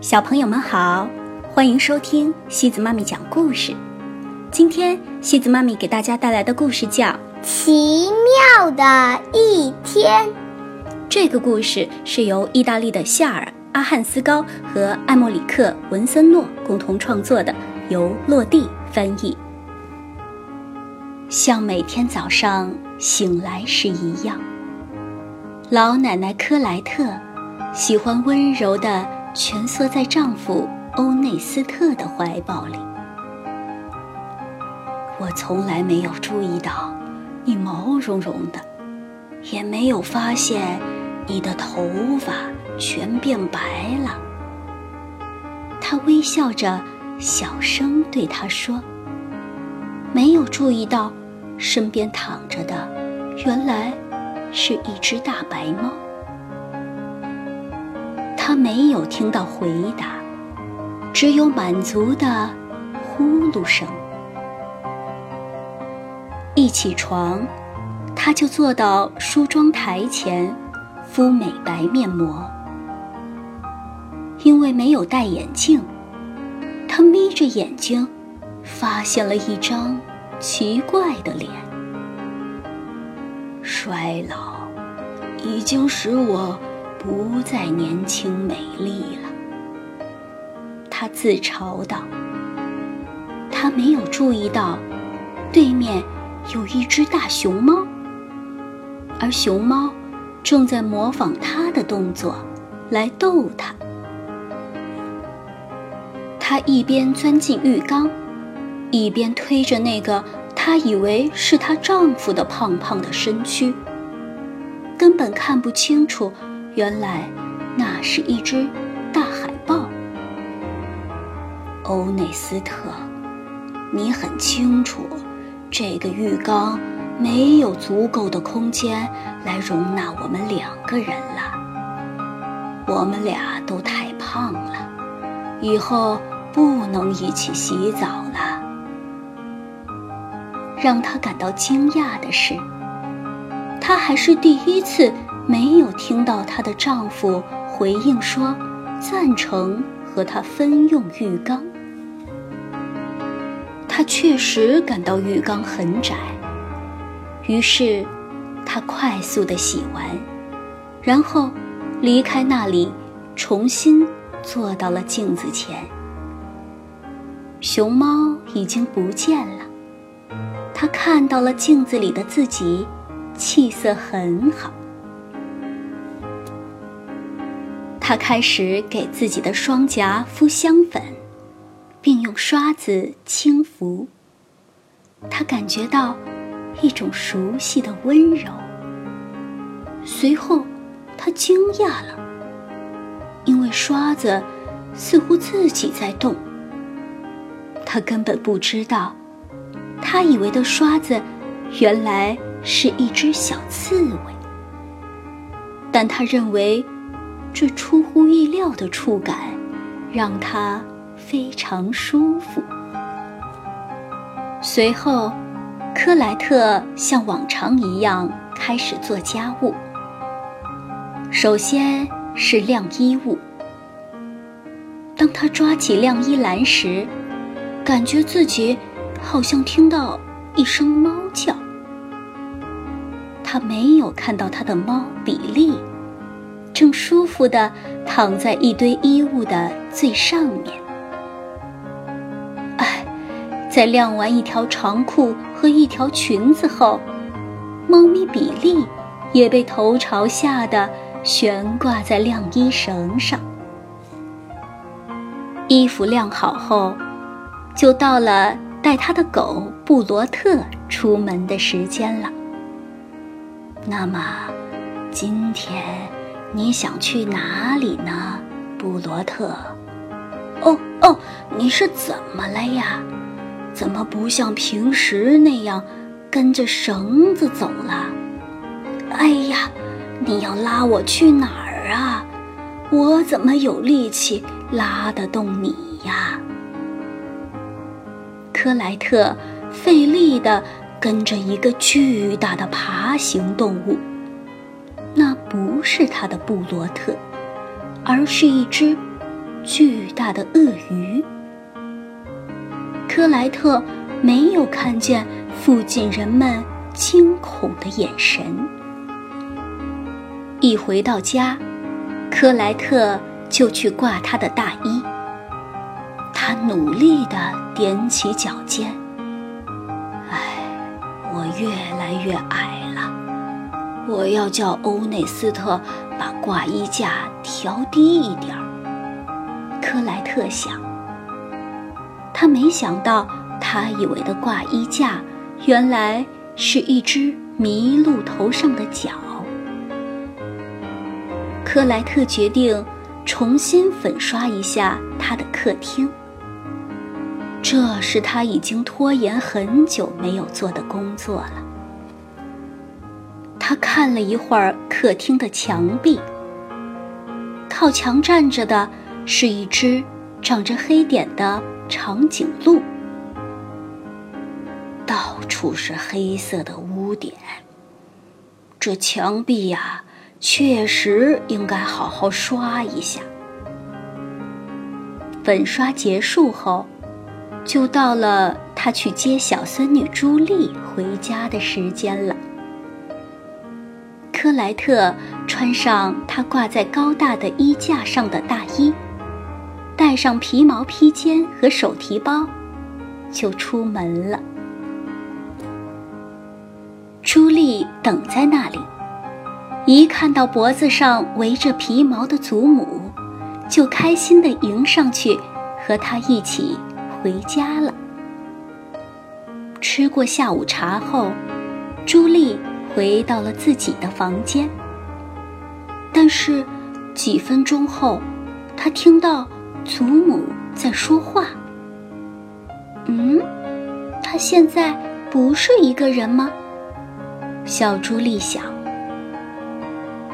小朋友们好，欢迎收听西子妈咪讲故事。今天西子妈咪给大家带来的故事叫《奇妙的一天》。这个故事是由意大利的夏尔·阿汉斯高和艾莫里克·文森诺共同创作的，由落地翻译。像每天早上醒来时一样，老奶奶科莱特喜欢温柔的。蜷缩在丈夫欧内斯特的怀抱里。我从来没有注意到你毛茸茸的，也没有发现你的头发全变白了。他微笑着，小声对他说：“没有注意到，身边躺着的，原来是一只大白猫。”他没有听到回答，只有满足的呼噜声。一起床，他就坐到梳妆台前敷美白面膜。因为没有戴眼镜，他眯着眼睛，发现了一张奇怪的脸。衰老已经使我。不再年轻美丽了，他自嘲道。他没有注意到，对面有一只大熊猫，而熊猫正在模仿他的动作来逗他。他一边钻进浴缸，一边推着那个他以为是她丈夫的胖胖的身躯，根本看不清楚。原来，那是一只大海豹。欧内斯特，你很清楚，这个浴缸没有足够的空间来容纳我们两个人了。我们俩都太胖了，以后不能一起洗澡了。让他感到惊讶的是，他还是第一次。没有听到她的丈夫回应说赞成和她分用浴缸。她确实感到浴缸很窄，于是她快速的洗完，然后离开那里，重新坐到了镜子前。熊猫已经不见了，她看到了镜子里的自己，气色很好。他开始给自己的双颊敷香粉，并用刷子轻拂。他感觉到一种熟悉的温柔。随后，他惊讶了，因为刷子似乎自己在动。他根本不知道，他以为的刷子原来是一只小刺猬。但他认为。这出乎意料的触感，让他非常舒服。随后，克莱特像往常一样开始做家务。首先是晾衣物。当他抓起晾衣篮时，感觉自己好像听到一声猫叫。他没有看到他的猫比利。正舒服地躺在一堆衣物的最上面。哎，在晾完一条长裤和一条裙子后，猫咪比利也被头朝下的悬挂在晾衣绳上。衣服晾好后，就到了带他的狗布罗特出门的时间了。那么，今天。你想去哪里呢，布罗特？哦哦，你是怎么了呀？怎么不像平时那样跟着绳子走了？哎呀，你要拉我去哪儿啊？我怎么有力气拉得动你呀？克莱特费力地跟着一个巨大的爬行动物。不是他的布罗特，而是一只巨大的鳄鱼。克莱特没有看见附近人们惊恐的眼神。一回到家，克莱特就去挂他的大衣。他努力地踮起脚尖。唉，我越来越矮了。我要叫欧内斯特把挂衣架调低一点儿。克莱特想。他没想到，他以为的挂衣架，原来是一只麋鹿头上的角。克莱特决定重新粉刷一下他的客厅。这是他已经拖延很久没有做的工作了。他看了一会儿客厅的墙壁，靠墙站着的是一只长着黑点的。长颈鹿，到处是黑色的污点。这墙壁呀，确实应该好好刷一下。粉刷结束后，就到了他去接小孙女朱莉回家的时间了。克莱特穿上他挂在高大的衣架上的大衣。带上皮毛披肩和手提包，就出门了。朱莉等在那里，一看到脖子上围着皮毛的祖母，就开心地迎上去，和他一起回家了。吃过下午茶后，朱莉回到了自己的房间。但是，几分钟后，他听到。祖母在说话。嗯，他现在不是一个人吗？小朱莉想。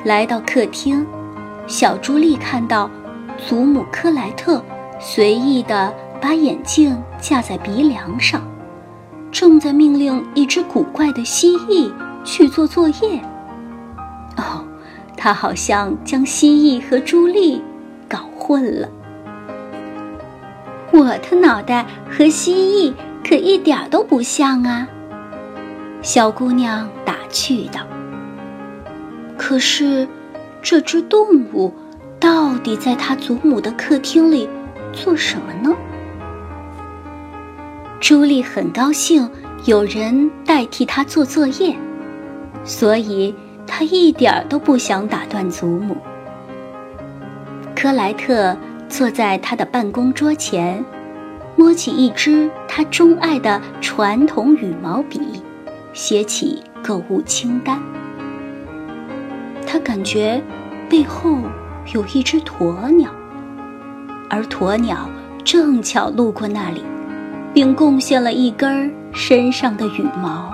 来到客厅，小朱莉看到祖母克莱特随意地把眼镜架在鼻梁上，正在命令一只古怪的蜥蜴去做作业。哦，他好像将蜥蜴和朱莉搞混了。我的脑袋和蜥蜴可一点都不像啊！小姑娘打趣道。可是，这只动物到底在她祖母的客厅里做什么呢？朱莉很高兴有人代替她做作业，所以他一点儿都不想打断祖母。克莱特。坐在他的办公桌前，摸起一支他钟爱的传统羽毛笔，写起购物清单。他感觉背后有一只鸵鸟，而鸵鸟正巧路过那里，并贡献了一根身上的羽毛，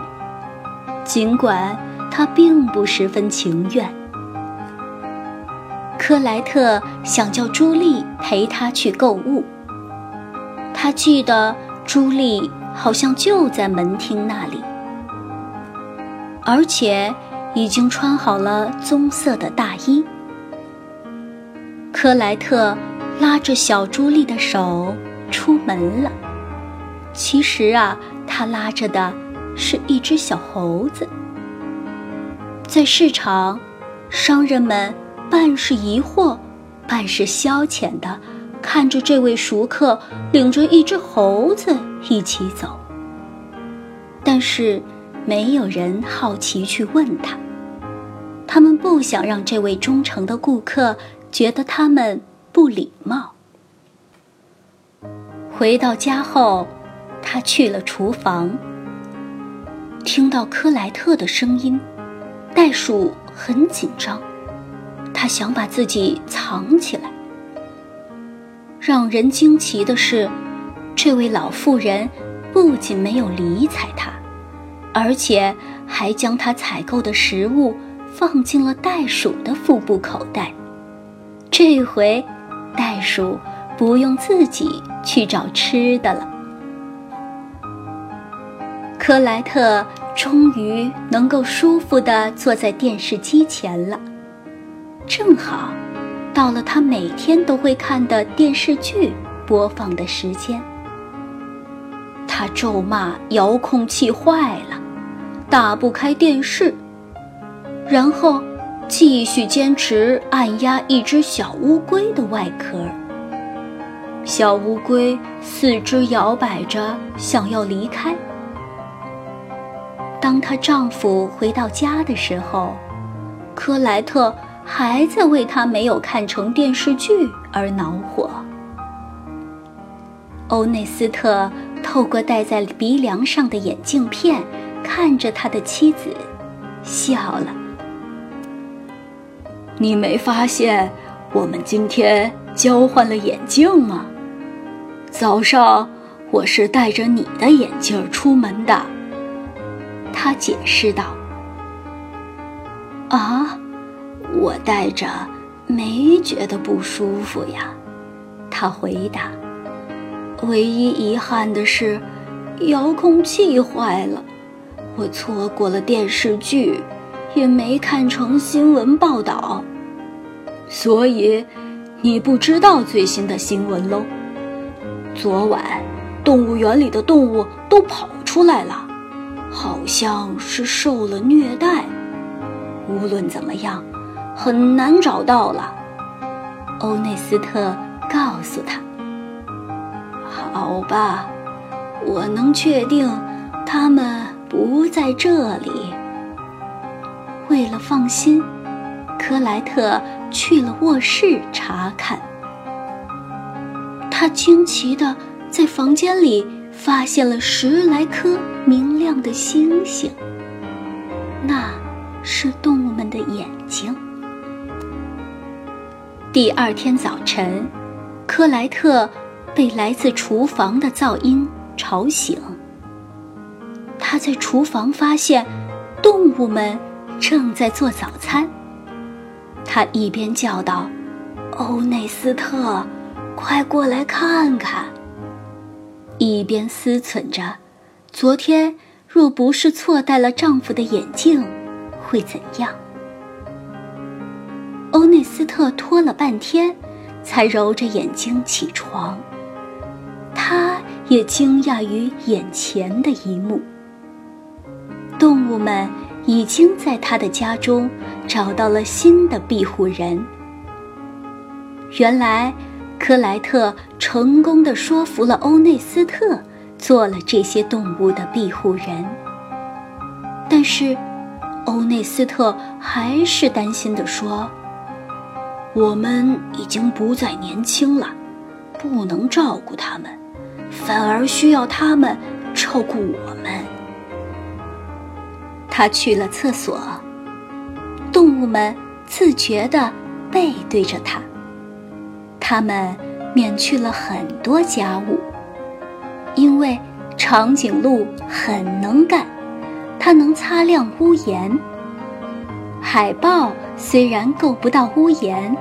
尽管他并不十分情愿。克莱特想叫朱莉陪他去购物。他记得朱莉好像就在门厅那里，而且已经穿好了棕色的大衣。克莱特拉着小朱莉的手出门了。其实啊，他拉着的是一只小猴子。在市场，商人们。半是疑惑，半是消遣的看着这位熟客领着一只猴子一起走。但是，没有人好奇去问他。他们不想让这位忠诚的顾客觉得他们不礼貌。回到家后，他去了厨房，听到克莱特的声音，袋鼠很紧张。它想把自己藏起来。让人惊奇的是，这位老妇人不仅没有理睬他，而且还将他采购的食物放进了袋鼠的腹部口袋。这回，袋鼠不用自己去找吃的了。克莱特终于能够舒服地坐在电视机前了。正好，到了他每天都会看的电视剧播放的时间。他咒骂遥控器坏了，打不开电视，然后继续坚持按压一只小乌龟的外壳。小乌龟四肢摇摆着，想要离开。当她丈夫回到家的时候，克莱特还在为他没有看成电视剧而恼火。欧内斯特。透过戴在鼻梁上的眼镜片，看着他的妻子，笑了。你没发现我们今天交换了眼镜吗？早上我是戴着你的眼镜出门的。他解释道。啊，我戴着没觉得不舒服呀，他回答。唯一遗憾的是，遥控器坏了，我错过了电视剧，也没看成新闻报道，所以你不知道最新的新闻喽。昨晚，动物园里的动物都跑出来了，好像是受了虐待。无论怎么样，很难找到了。欧内斯特告诉他。好吧，我能确定他们不在这里。为了放心，克莱特去了卧室查看。他惊奇地在房间里发现了十来颗明亮的星星，那是动物们的眼睛。第二天早晨，克莱特。被来自厨房的噪音吵醒。他在厨房发现动物们正在做早餐。他一边叫道：“欧内斯特，快过来看看！”一边思忖着：昨天若不是错戴了丈夫的眼镜，会怎样？欧内斯特拖了半天，才揉着眼睛起床。他也惊讶于眼前的一幕：动物们已经在他的家中找到了新的庇护人。原来，克莱特成功的说服了欧内斯特做了这些动物的庇护人。但是，欧内斯特还是担心的说：“我们已经不再年轻了，不能照顾他们。”反而需要他们照顾我们。他去了厕所，动物们自觉地背对着他。他们免去了很多家务，因为长颈鹿很能干，它能擦亮屋檐。海豹虽然够不到屋檐，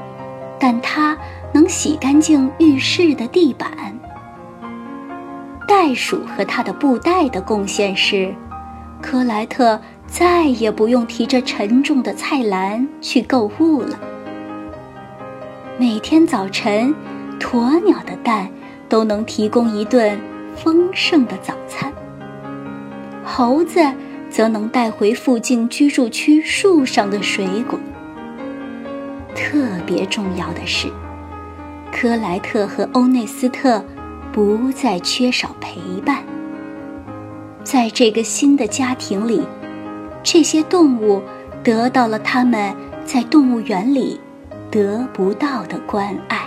但它能洗干净浴室的地板。袋鼠和它的布袋的贡献是，克莱特再也不用提着沉重的菜篮去购物了。每天早晨，鸵鸟的蛋都能提供一顿丰盛的早餐。猴子则能带回附近居住区树上的水果。特别重要的是，科莱特和欧内斯特。不再缺少陪伴，在这个新的家庭里，这些动物得到了他们在动物园里得不到的关爱。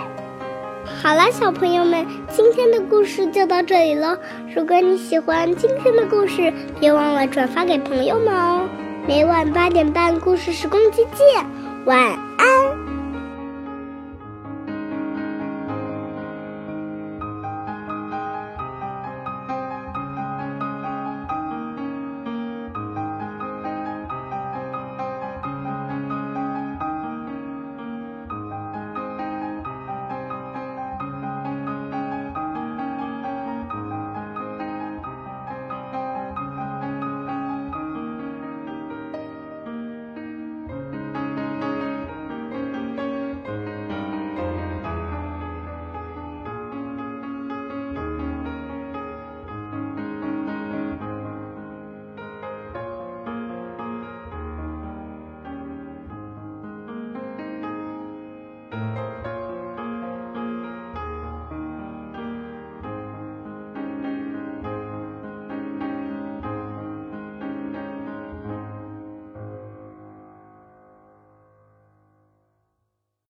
好了，小朋友们，今天的故事就到这里了。如果你喜欢今天的故事，别忘了转发给朋友们哦。每晚八点半，故事时光机见，晚安。